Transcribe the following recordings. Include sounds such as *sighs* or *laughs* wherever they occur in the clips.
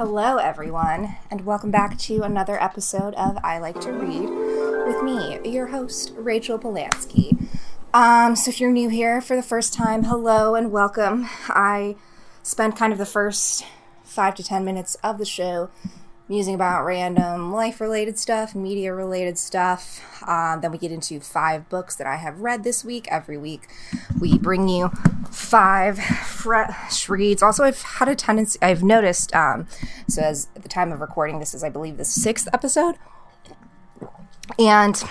Hello, everyone, and welcome back to another episode of I Like to Read with me, your host, Rachel Polanski. Um, so, if you're new here for the first time, hello and welcome. I spent kind of the first five to ten minutes of the show musing about random life related stuff, media related stuff. Um, then we get into five books that I have read this week. Every week, we bring you five fresh reads. Also, I've had a tendency, I've noticed, um, so as at the time of recording, this is, I believe, the sixth episode. And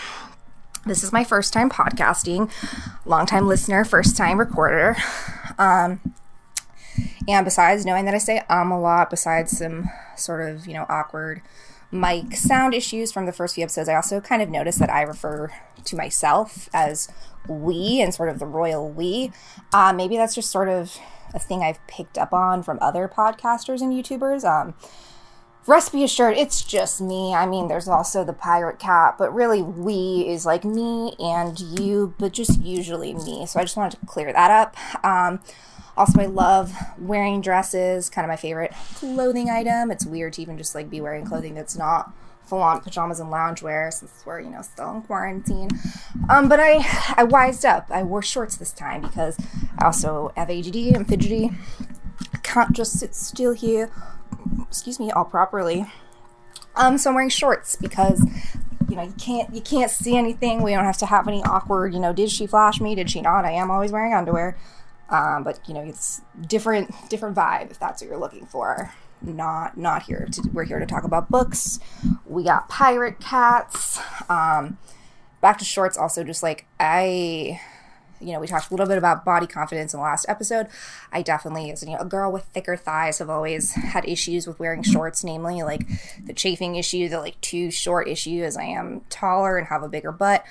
this is my first time podcasting, long time listener, first time recorder. Um, and besides knowing that I say um a lot, besides some sort of, you know, awkward mic sound issues from the first few episodes, I also kind of noticed that I refer to myself as we and sort of the royal we. Uh, maybe that's just sort of a thing I've picked up on from other podcasters and YouTubers. Um, rest be assured, it's just me. I mean, there's also the pirate cat, but really, we is like me and you, but just usually me. So I just wanted to clear that up. Um, also, I love wearing dresses, kind of my favorite clothing item. It's weird to even just like be wearing clothing that's not full on pajamas and loungewear since we're, you know, still in quarantine. Um, but I, I wised up. I wore shorts this time because I also have ADD and fidgety. I can't just sit still here, excuse me, all properly. Um, so I'm wearing shorts because you know you can't you can't see anything. We don't have to have any awkward, you know, did she flash me? Did she not? I am always wearing underwear. Um, but you know, it's different different vibe if that's what you're looking for. Not not here to we're here to talk about books. We got pirate cats. Um, back to shorts. Also, just like I you know, we talked a little bit about body confidence in the last episode. I definitely, as you know, a girl with thicker thighs, have always had issues with wearing shorts, namely like the chafing issue, the like too short issue, as I am taller and have a bigger butt.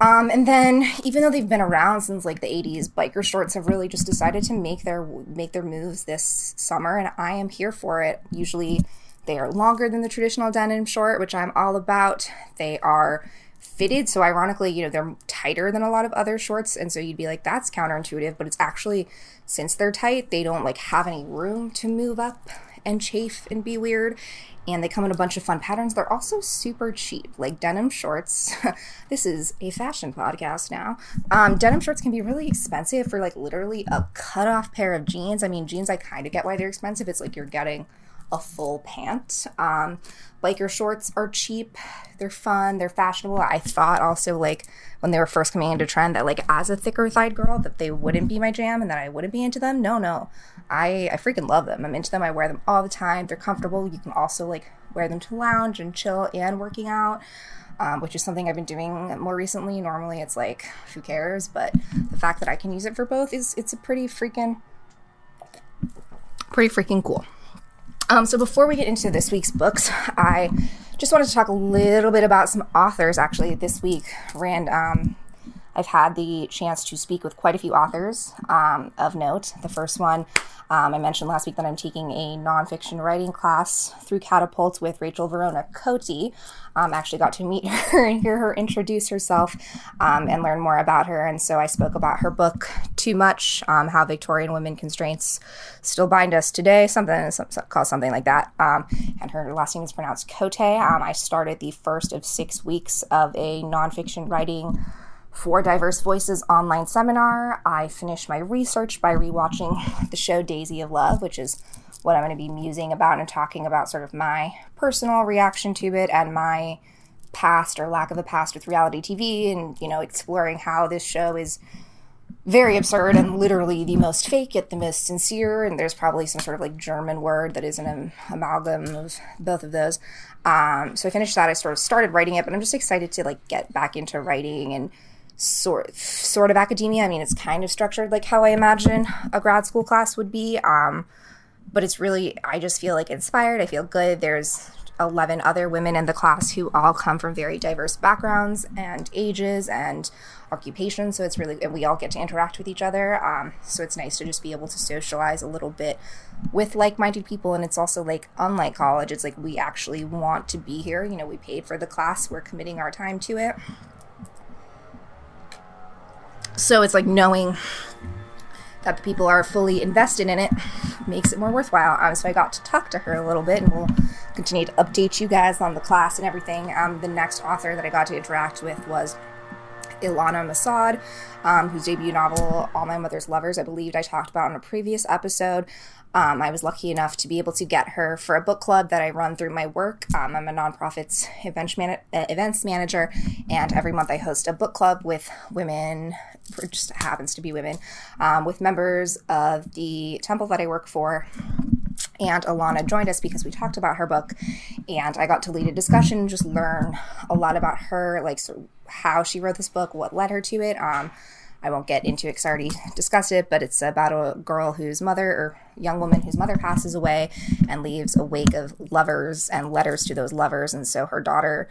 Um, and then, even though they've been around since like the 80s, biker shorts have really just decided to make their make their moves this summer, and I am here for it. Usually, they are longer than the traditional denim short, which I'm all about. They are fitted, so ironically, you know, they're tighter than a lot of other shorts, and so you'd be like, that's counterintuitive, but it's actually since they're tight, they don't like have any room to move up and chafe and be weird and they come in a bunch of fun patterns. They're also super cheap, like denim shorts. *laughs* this is a fashion podcast now. Um, denim shorts can be really expensive for like literally a cut off pair of jeans. I mean, jeans, I kind of get why they're expensive. It's like you're getting a full pant. Um, biker shorts are cheap. They're fun. They're fashionable. I thought also like when they were first coming into trend that like as a thicker thighed girl that they wouldn't be my jam and that I wouldn't be into them. No, no. I I freaking love them. I'm into them. I wear them all the time. They're comfortable. You can also like wear them to lounge and chill and working out. Um, which is something I've been doing more recently. Normally, it's like who cares, but the fact that I can use it for both is it's a pretty freaking pretty freaking cool. Um, so before we get into this week's books, I just wanted to talk a little bit about some authors. Actually, this week, Rand, um, I've had the chance to speak with quite a few authors um, of note. The first one, um, I mentioned last week that I'm taking a nonfiction writing class through Catapult with Rachel Vorona Cote. Um, actually got to meet *laughs* her and hear her introduce herself um, and learn more about her. And so I spoke about her book, Too Much um, How Victorian Women Constraints Still Bind Us Today, something some, called something like that. Um, and her last name is pronounced Cote. I started the first of six weeks of a nonfiction writing for Diverse Voices online seminar. I finished my research by rewatching *laughs* the show Daisy of Love, which is what I'm going to be musing about and talking about sort of my personal reaction to it and my past or lack of a past with reality TV and, you know, exploring how this show is very absurd and literally the most fake yet the most sincere. And there's probably some sort of like german word that is an amalgam of both of those. Um, so i finished that. I sort of started writing it but i'm just excited to like get back into writing and sort sort of academia. I mean, it's kind of structured like how I imagine a grad school class would be. Um, but it's really I just feel like inspired. I feel good. There's 11 other women in the class who all come from very diverse backgrounds and ages and occupations. So it's really, and we all get to interact with each other. Um, so it's nice to just be able to socialize a little bit with like minded people. And it's also like, unlike college, it's like we actually want to be here. You know, we paid for the class, we're committing our time to it. So it's like knowing that the people are fully invested in it makes it more worthwhile. Um, so I got to talk to her a little bit, and we'll continue to update you guys on the class and everything. Um, the next author that I got to interact with was Ilana Masad, um, whose debut novel, All My Mother's Lovers, I believed I talked about in a previous episode. Um, I was lucky enough to be able to get her for a book club that I run through my work. Um, I'm a nonprofit's events, man- uh, events manager, and every month I host a book club with women, it just happens to be women, um, with members of the temple that I work for and Ilana joined us because we talked about her book, and I got to lead a discussion, just learn a lot about her, like so how she wrote this book, what led her to it. Um, I won't get into it because I already discussed it, but it's about a girl whose mother, or young woman whose mother passes away and leaves a wake of lovers and letters to those lovers. And so her daughter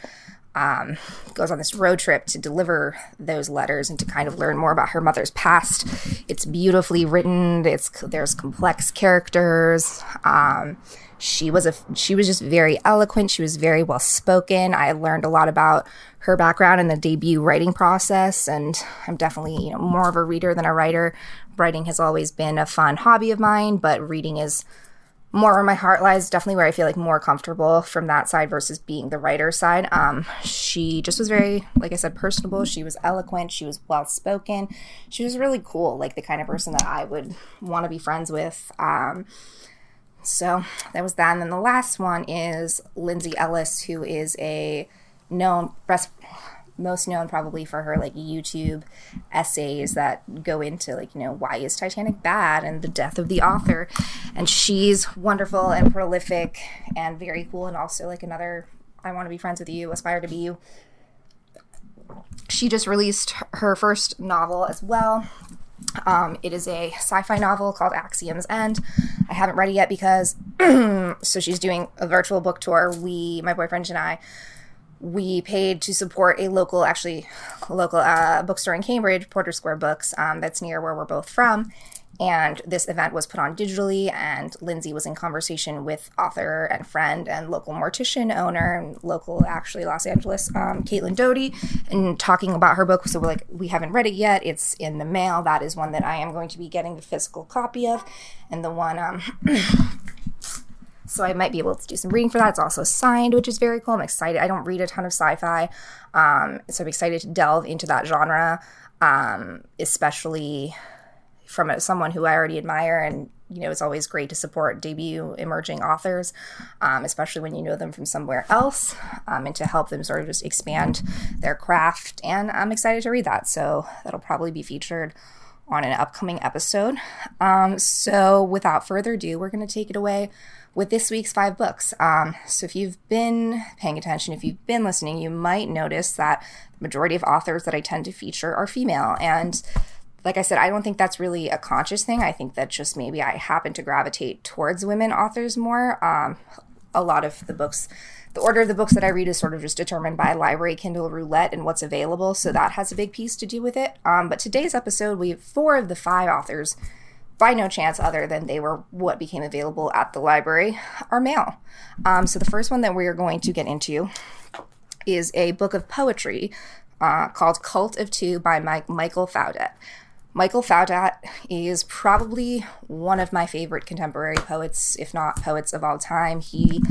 um, goes on this road trip to deliver those letters and to kind of learn more about her mother's past. It's beautifully written. It's there's complex characters. Um, she was a she was just very eloquent. She was very well spoken. I learned a lot about her background and the debut writing process, and I'm definitely you know more of a reader than a writer. Writing has always been a fun hobby of mine, but reading is more where my heart lies, definitely where I feel like more comfortable from that side versus being the writer side. Um, she just was very, like I said, personable. She was eloquent. She was well spoken. She was really cool, like the kind of person that I would want to be friends with. Um, so that was that. And then the last one is Lindsay Ellis, who is a known breast most known probably for her like YouTube essays that go into like, you know, why is Titanic bad and the death of the author. And she's wonderful and prolific and very cool and also like another I want to be friends with you, aspire to be you. She just released her first novel as well. Um, it is a sci-fi novel called Axiom's End. I haven't read it yet because *clears throat* so she's doing a virtual book tour. We, my boyfriend and I, we paid to support a local, actually, local uh, bookstore in Cambridge, Porter Square Books, um, that's near where we're both from. And this event was put on digitally, and Lindsay was in conversation with author and friend and local mortician owner and local, actually, Los Angeles, um, Caitlin Doughty, and talking about her book. So we're like, we haven't read it yet. It's in the mail. That is one that I am going to be getting the physical copy of. And the one um, *clears throat* so I might be able to do some reading for that. It's also signed, which is very cool. I'm excited. I don't read a ton of sci-fi, um, so I'm excited to delve into that genre, um, especially from a, someone who I already admire. And you know, it's always great to support debut emerging authors, um, especially when you know them from somewhere else, um, and to help them sort of just expand their craft. And I'm excited to read that. So that'll probably be featured on an upcoming episode. Um, so without further ado, we're going to take it away with this week's five books. Um, so if you've been paying attention, if you've been listening, you might notice that the majority of authors that I tend to feature are female. And like I said, I don't think that's really a conscious thing. I think that just maybe I happen to gravitate towards women authors more. Um, a lot of the books, the order of the books that I read is sort of just determined by library Kindle roulette and what's available. So that has a big piece to do with it. Um, but today's episode, we have four of the five authors by no chance other than they were what became available at the library are male. Um, so the first one that we are going to get into is a book of poetry uh, called Cult of Two by Mike, Michael Faudet. Michael Faudet is probably one of my favorite contemporary poets, if not poets of all time. He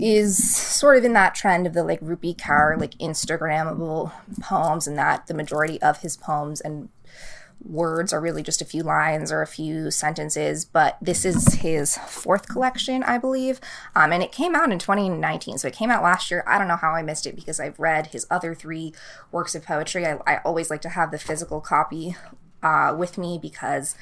is sort of in that trend of the like Rupi Kaur, like Instagrammable poems, and that the majority of his poems and words are really just a few lines or a few sentences, but this is his fourth collection, I believe. Um, and it came out in 2019, so it came out last year. I don't know how I missed it because I've read his other three works of poetry. I, I always like to have the physical copy uh, with me because.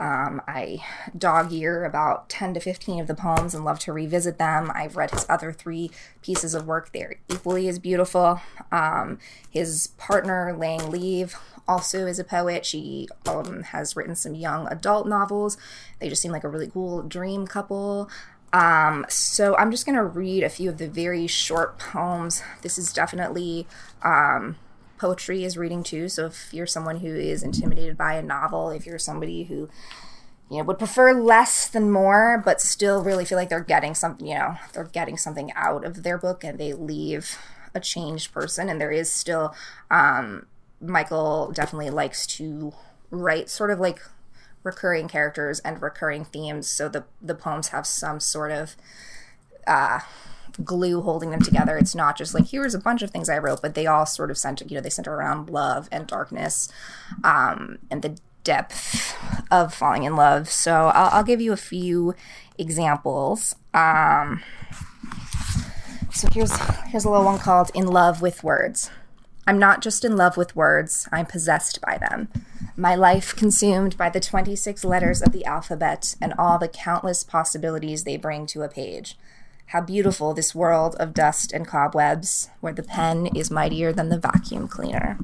Um, I dog ear about 10 to 15 of the poems and love to revisit them. I've read his other three pieces of work. They're equally as beautiful. Um, his partner, Lang Leave, also is a poet. She um, has written some young adult novels. They just seem like a really cool dream couple. Um, so I'm just going to read a few of the very short poems. This is definitely um, poetry is reading too. So if you're someone who is intimidated by a novel, if you're somebody who you know would prefer less than more but still really feel like they're getting something you know they're getting something out of their book and they leave a changed person and there is still um Michael definitely likes to write sort of like recurring characters and recurring themes. So the the poems have some sort of uh, glue holding them together. It's not just like here's a bunch of things I wrote, but they all sort of center you know they center around love and darkness, um, and the depth of falling in love. So I'll, I'll give you a few examples. Um, so here's here's a little one called "In Love with Words." I'm not just in love with words, I'm possessed by them. My life consumed by the 26 letters of the alphabet and all the countless possibilities they bring to a page. How beautiful this world of dust and cobwebs, where the pen is mightier than the vacuum cleaner.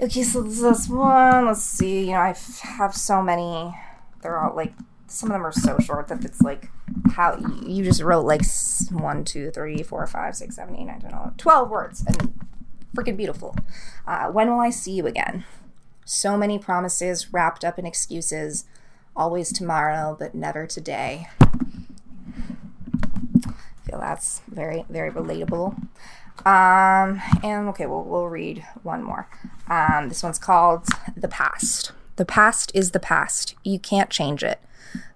Okay, so this one, let's see, you know, I have so many. They're all like some of them are so short that it's like how you just wrote like one, two, three, four, five, six, seven, eight, nine, ten, eleven, twelve words and freaking beautiful. Uh, when will I see you again? So many promises wrapped up in excuses. Always tomorrow, but never today. That's very, very relatable. Um, and okay, we'll, we'll read one more. Um, this one's called The Past. The past is the past. You can't change it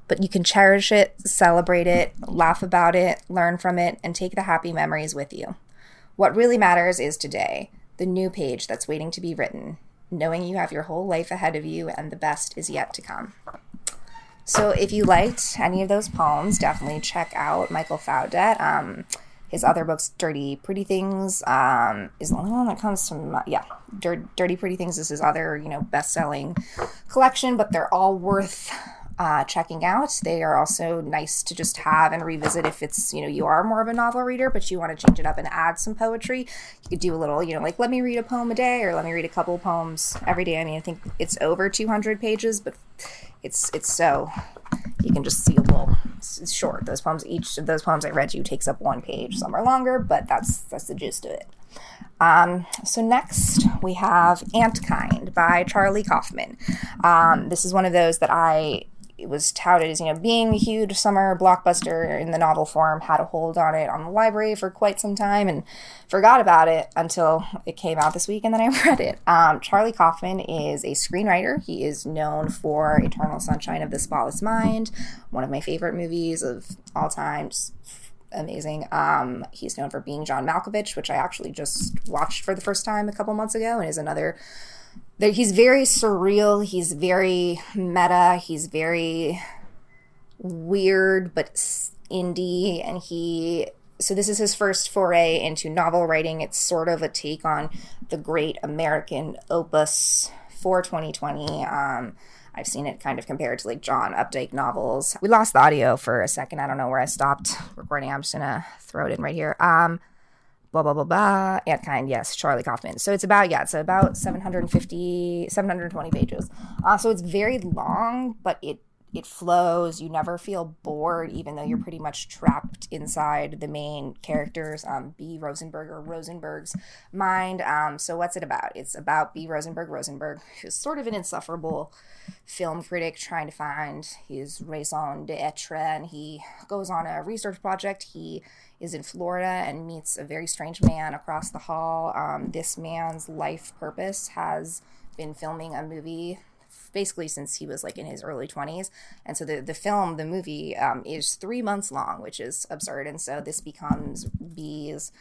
but you can cherish it, celebrate it, laugh about it, learn from it, and take the happy memories with you. What really matters is today, the new page that's waiting to be written, knowing you have your whole life ahead of you and the best is yet to come. So, if you liked any of those poems, definitely check out Michael Faudet. Um, his other books, Dirty Pretty Things, um, is the only one that comes to yeah. Dirty Pretty Things is his other you know best selling collection, but they're all worth uh, checking out. They are also nice to just have and revisit if it's, you know, you are more of a novel reader, but you want to change it up and add some poetry. You could do a little, you know, like let me read a poem a day or let me read a couple poems every day. I mean, I think it's over 200 pages, but it's it's so you can just see a little it's short. Those poems, each of those poems I read you takes up one page. Some are longer, but that's that's the gist of it. Um, so next we have Antkind by Charlie Kaufman. Um, this is one of those that I it was touted as you know being a huge summer blockbuster in the novel form had a hold on it on the library for quite some time and forgot about it until it came out this week and then i *laughs* read it. Um, charlie kaufman is a screenwriter. He is known for eternal sunshine of the spotless mind one of my favorite movies of all time just amazing. Um, he's known for being john malkovich which i actually just watched for the first time a couple months ago and is another he's very surreal. He's very meta. He's very weird but indie, and he. So this is his first foray into novel writing. It's sort of a take on the great American opus for 2020. Um, I've seen it kind of compared to like John Updike novels. We lost the audio for a second. I don't know where I stopped recording. I'm just gonna throw it in right here. Um, blah blah blah blah Antkind yes charlie kaufman. So it's about yeah it's about 750 720 pages. Uh, so it's very long but it it flows. You never feel bored even though you're pretty much trapped inside the main characters. Um, b. Rosenberg or rosenberg's mind. Um, so what's it about? It's about b. Rosenberg. Rosenberg who's sort of an insufferable film critic trying to find his raison d'etre and he goes on a research project. He is in Florida and meets a very strange man across the hall. Um, this man's life purpose has been filming a movie basically since he was like in his early 20s and so the, the film the movie um, is three months long which is absurd. And so this becomes b's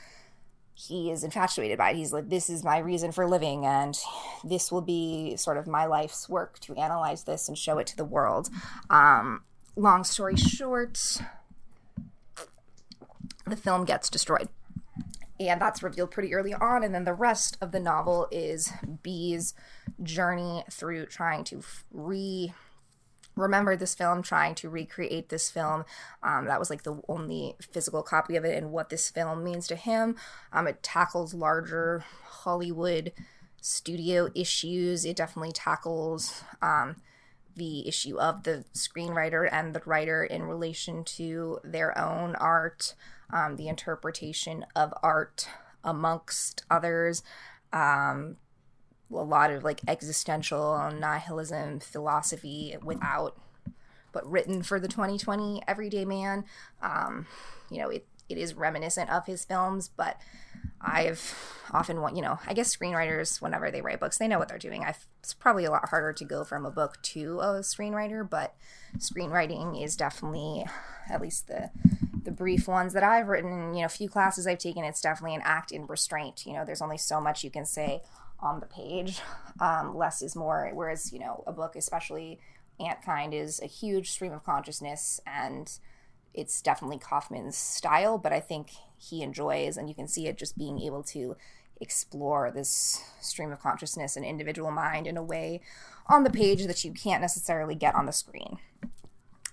he is infatuated by it. He's like this is my reason for living and this will be sort of my life's work to analyze this and show it to the world. Um, long story short the film gets destroyed. And that's revealed pretty early on. And then the rest of the novel is B's journey through trying to re remember this film, trying to recreate this film. Um, that was like the only physical copy of it and what this film means to him. Um, it tackles larger Hollywood studio issues. It definitely tackles um, the issue of the screenwriter and the writer in relation to their own art um, the interpretation of art amongst others, um, a lot of like existential nihilism philosophy without, but written for the 2020 everyday man. Um, you know, it it is reminiscent of his films, but I've often want you know I guess screenwriters whenever they write books they know what they're doing. I've, it's probably a lot harder to go from a book to a screenwriter, but screenwriting is definitely at least the the brief ones that I've written. You know, few classes I've taken, it's definitely an act in restraint. You know, there's only so much you can say on the page. *laughs* Um, less is more. Whereas you know a book, especially Ant Antkind, is a huge stream of consciousness and it's definitely Kaufman's style, but I think he enjoys, and you can see it just being able to explore this stream of consciousness and individual mind in a way on the page that you can't necessarily get on the screen.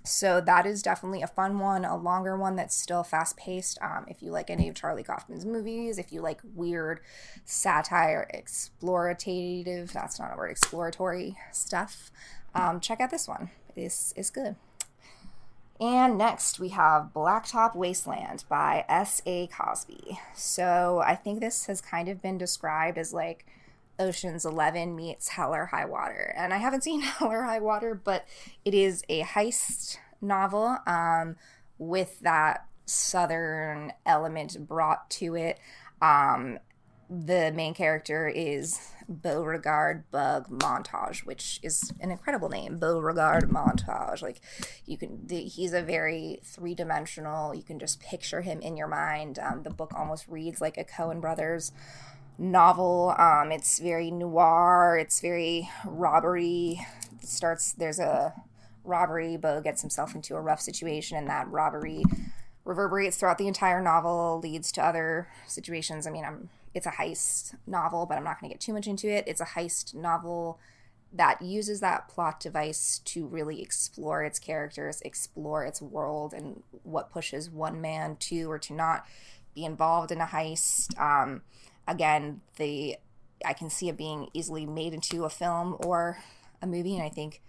So that is definitely a fun one, a longer one that's still fast paced. Um, if you like any of Charlie Kaufman's movies, if you like weird satire, explorative, that's not a word, exploratory stuff, um, check out this one. This is good. And next we have Blacktop Wasteland by S.A. Cosby. So I think this has kind of been described as like Ocean's Eleven meets Hell or High Water. And I haven't seen *laughs* Hell or High Water, but it is a heist novel um, with that southern element brought to it. Um, the main character is Beauregard Bug Montague, which is an incredible name. Beauregard Montague. Like you can, the, he's a very three dimensional. You can just picture him in your mind. Um, the book almost reads like a Coen Brothers novel. Um, it's very noir. It's very robbery. It starts. There's a robbery. Bo gets himself into a rough situation, and that robbery reverberates throughout the entire novel. Leads to other situations. I mean, I'm it's a heist novel, but I'm not going to get too much into it. It's a heist novel that uses that plot device to really explore its characters, explore its world, and what pushes one man to or to not be involved in a heist. Um, again, the I can see it being easily made into a film or a movie, and I think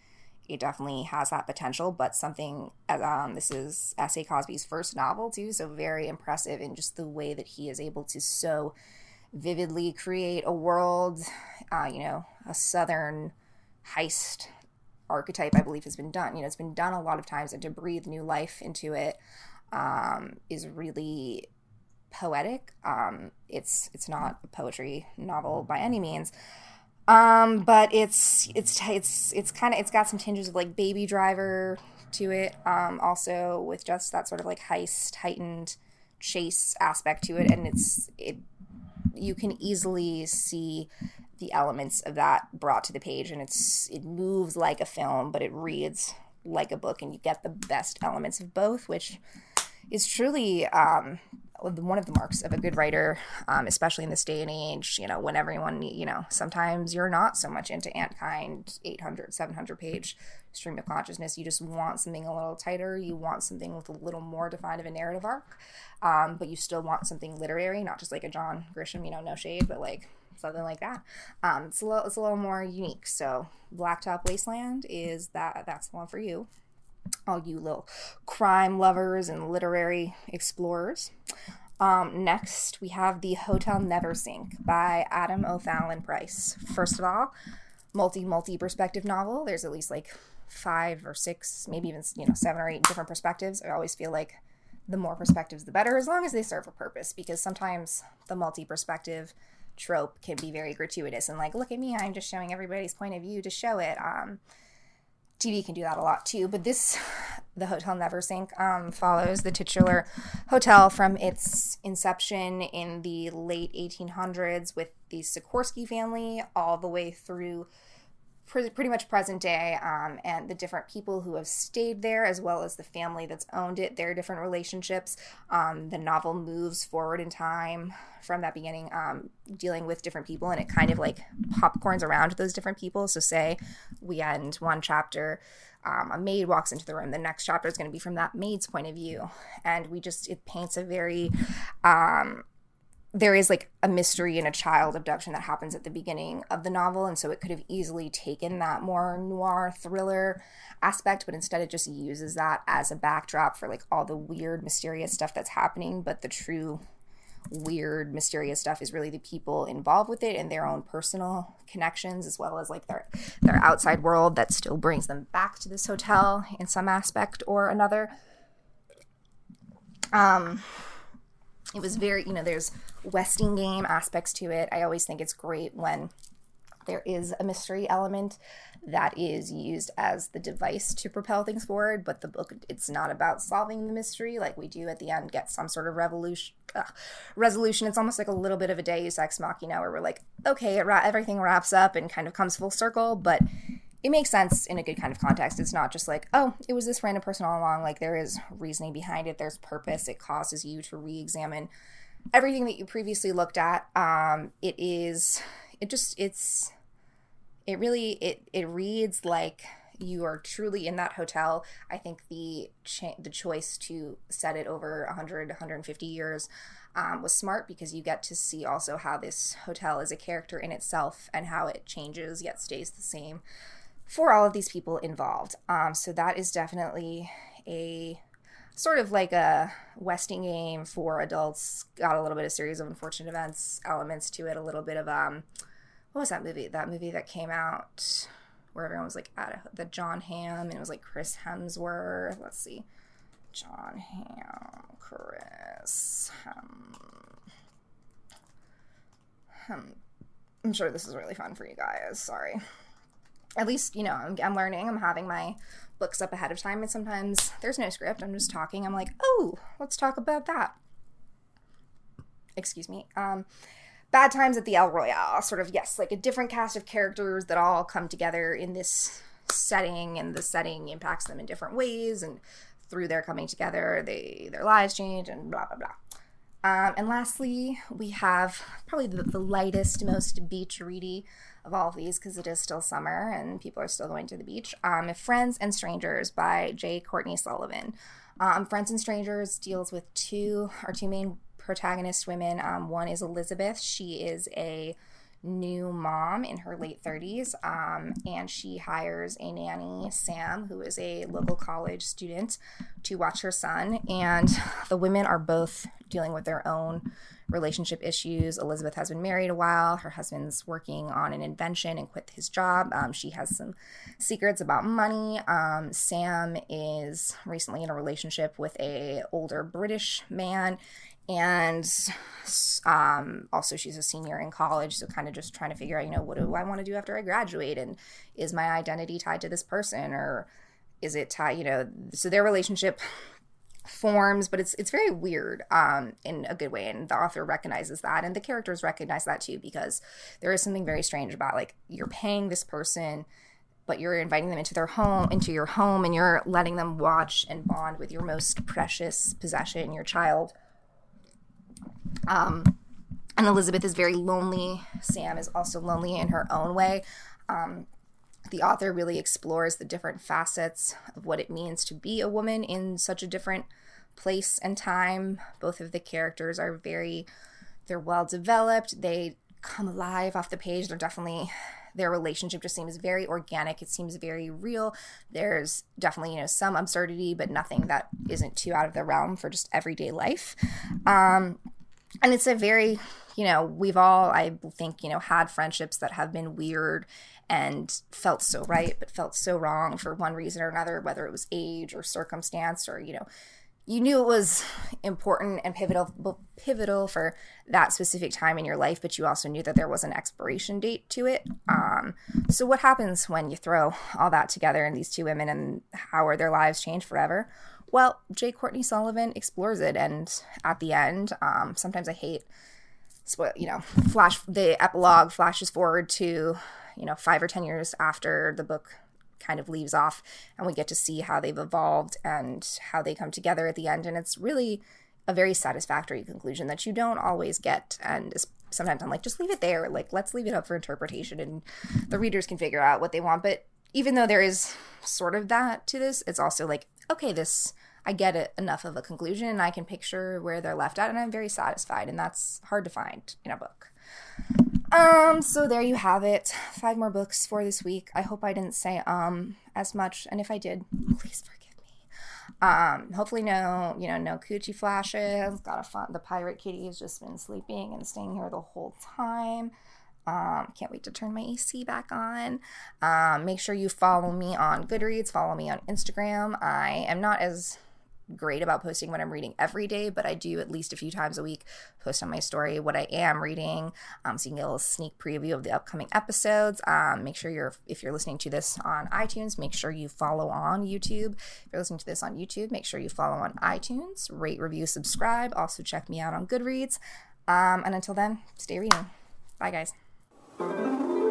it definitely has that potential. But something um, this is S. A. Cosby's first novel too, so very impressive in just the way that he is able to so vividly create a world, uh, you know, a southern heist archetype, I believe, has been done. You know, it's been done a lot of times, and to breathe new life into it um, is really poetic. Um, it's it's not a poetry novel by any means, um, but it's it's it's it's kind of it's got some tinges of like Baby Driver to it. Um, also with just that sort of like heist heightened chase aspect to it, and it's it you can easily see the elements of that brought to the page and it's it moves like a film but it reads like a book and you get the best elements of both which is truly um, one of the marks of a good writer, um, especially in this day and age, you know, when everyone, you know, sometimes you're not so much into Antkind 800, 700 page stream of consciousness. You just want something a little tighter. You want something with a little more defined of a narrative arc, um, but you still want something literary, not just like a John Grisham, you know, no shade, but like something like that. Um, it's a little, it's a little more unique. So Blacktop Wasteland is that, that's the one for you all you little crime lovers and literary explorers. Um, next, we have The Hotel Neversink by Adam O'Fallon Price. First of all, multi multi perspective novel. There's at least like five or six, maybe even you know seven or eight different perspectives. I always feel like the more perspectives, the better, as long as they serve a purpose. Because sometimes the multi perspective trope can be very gratuitous and like, look at me, I'm just showing everybody's point of view to show it. Um, TV can do that a lot too, but this, *sighs* the Hotel Neversink, um, follows the titular hotel from its inception in the late 1800s with the Sikorsky family all the way through pretty much present day um, and the different people who have stayed there as well as the family that's owned it their different relationships. Um, the novel moves forward in time from that beginning um, dealing with different people and it kind of like popcorns around those different people. So say we end one chapter um, a maid walks into the room. The next chapter is going to be from that maid's point of view. And we just it paints a very um, there is like a mystery and a child abduction that happens at the beginning of the novel and so it could have easily taken that more noir thriller aspect but instead it just uses that as a backdrop for like all the weird mysterious stuff that's happening but the true weird mysterious stuff is really the people involved with it and their own personal connections as well as like their their outside world that still brings them back to this hotel in some aspect or another. Um it was very, you know, there's Westing game aspects to it. I always think it's great when there is a mystery element that is used as the device to propel things forward but the book it's not about solving the mystery. Like we do at the end get some sort of revolution resolution. It's almost like a little bit of a deus ex machina where we're like okay ra- everything wraps up and kind of comes full circle but it makes sense in a good kind of context. It's not just like oh it was this random person all along. Like there is reasoning behind it. There's purpose. It causes you to re-examine everything that you previously looked at um it is it just it's it really it it reads like you are truly in that hotel. I think the cha- the choice to set it over 100 150 years um, was smart because you get to see also how this hotel is a character in itself and how it changes yet stays the same for all of these people involved. Um, so that is definitely a sort of like a westing game for adults got a little bit of series of unfortunate events elements to it a little bit of um what was that movie? That movie that came out where everyone was like at a, the Jon Hamm and it was like Chris Hemsworth. Let's see, Jon Hamm, Chris Hem. Hem. I'm sure this is really fun for you guys. Sorry. At least you know I'm, I'm learning. I'm having my books up ahead of time, and sometimes there's no script. I'm just talking. I'm like, oh, let's talk about that. Excuse me. Um, Bad Times at the El Royale, sort of, yes, like a different cast of characters that all come together in this setting, and the setting impacts them in different ways, and through their coming together, they their lives change, and blah blah blah. Um, and lastly, we have probably the, the, lightest, most beach ready of all of these because it is still summer and people are still going to the beach. Um, Friends and Strangers by J. Courtney Sullivan. Um, Friends and Strangers deals with two, our two main protagonist women. Um, one is Elizabeth. She is a new mom in her late 30s, um, and she hires a nanny, Sam, who is a local college student, to watch her son. And the women are both dealing with their own relationship issues. Elizabeth has been married a while. Her husband's working on an invention and quit his job. Um, she has some secrets about money. Um, Sam is recently in a relationship with a older British man and um, also she's a senior in college so kind of just trying to figure out you know what do i want to do after i graduate? And is my identity tied to this person or is it tied you know so their relationship forms but it's it's very weird um in a good way. And the author recognizes that and the characters recognize that too because there is something very strange about like you're paying this person but you're inviting them into their home into your home and you're letting them watch and bond with your most precious possession your child um, and Elizabeth is very lonely. Sam is also lonely in her own way. Um, the author really explores the different facets of what it means to be a woman in such a different place and time. Both of the characters are very, they're well developed. They come alive off the page. They're definitely, their relationship just seems very organic. It seems very real. There's definitely, you know, some absurdity, but nothing that isn't too out of the realm for just everyday life. Um, and it's a very you know we've all i think you know had friendships that have been weird and felt so right but felt so wrong for one reason or another whether it was age or circumstance or you know you knew it was important and pivotal pivotal for that specific time in your life but you also knew that there was an expiration date to it. Um, so what happens when you throw all that together and these two women and how are their lives changed forever? Well, J. Courtney Sullivan explores it, and at the end, um, sometimes I hate, you know, flash the epilogue flashes forward to, you know, five or ten years after the book kind of leaves off, and we get to see how they've evolved and how they come together at the end, and it's really a very satisfactory conclusion that you don't always get, and sometimes I'm like, just leave it there, like let's leave it up for interpretation, and the readers can figure out what they want, but even though there is sort of that to this, it's also like, okay, this I get it enough of a conclusion. And I can picture where they're left at and I'm very satisfied and that's hard to find in a book. Um so there you have it. Five more books for this week. I hope I didn't say um as much and if I did, please forgive me. Um hopefully no, you know, no coochie flashes. Got a fun the pirate kitty has just been sleeping and staying here the whole time. Um, can't wait to turn my AC back on. Um, make sure you follow me on Goodreads, follow me on Instagram. I am not as great about posting what I'm reading every day, but I do at least a few times a week post on my story what I am reading, um, so you can get a little sneak preview of the upcoming episodes. Um, make sure you're if you're listening to this on iTunes, make sure you follow on YouTube. If you're listening to this on YouTube, make sure you follow on iTunes, rate, review, subscribe. Also check me out on Goodreads. Um, and until then, stay reading. Bye, guys.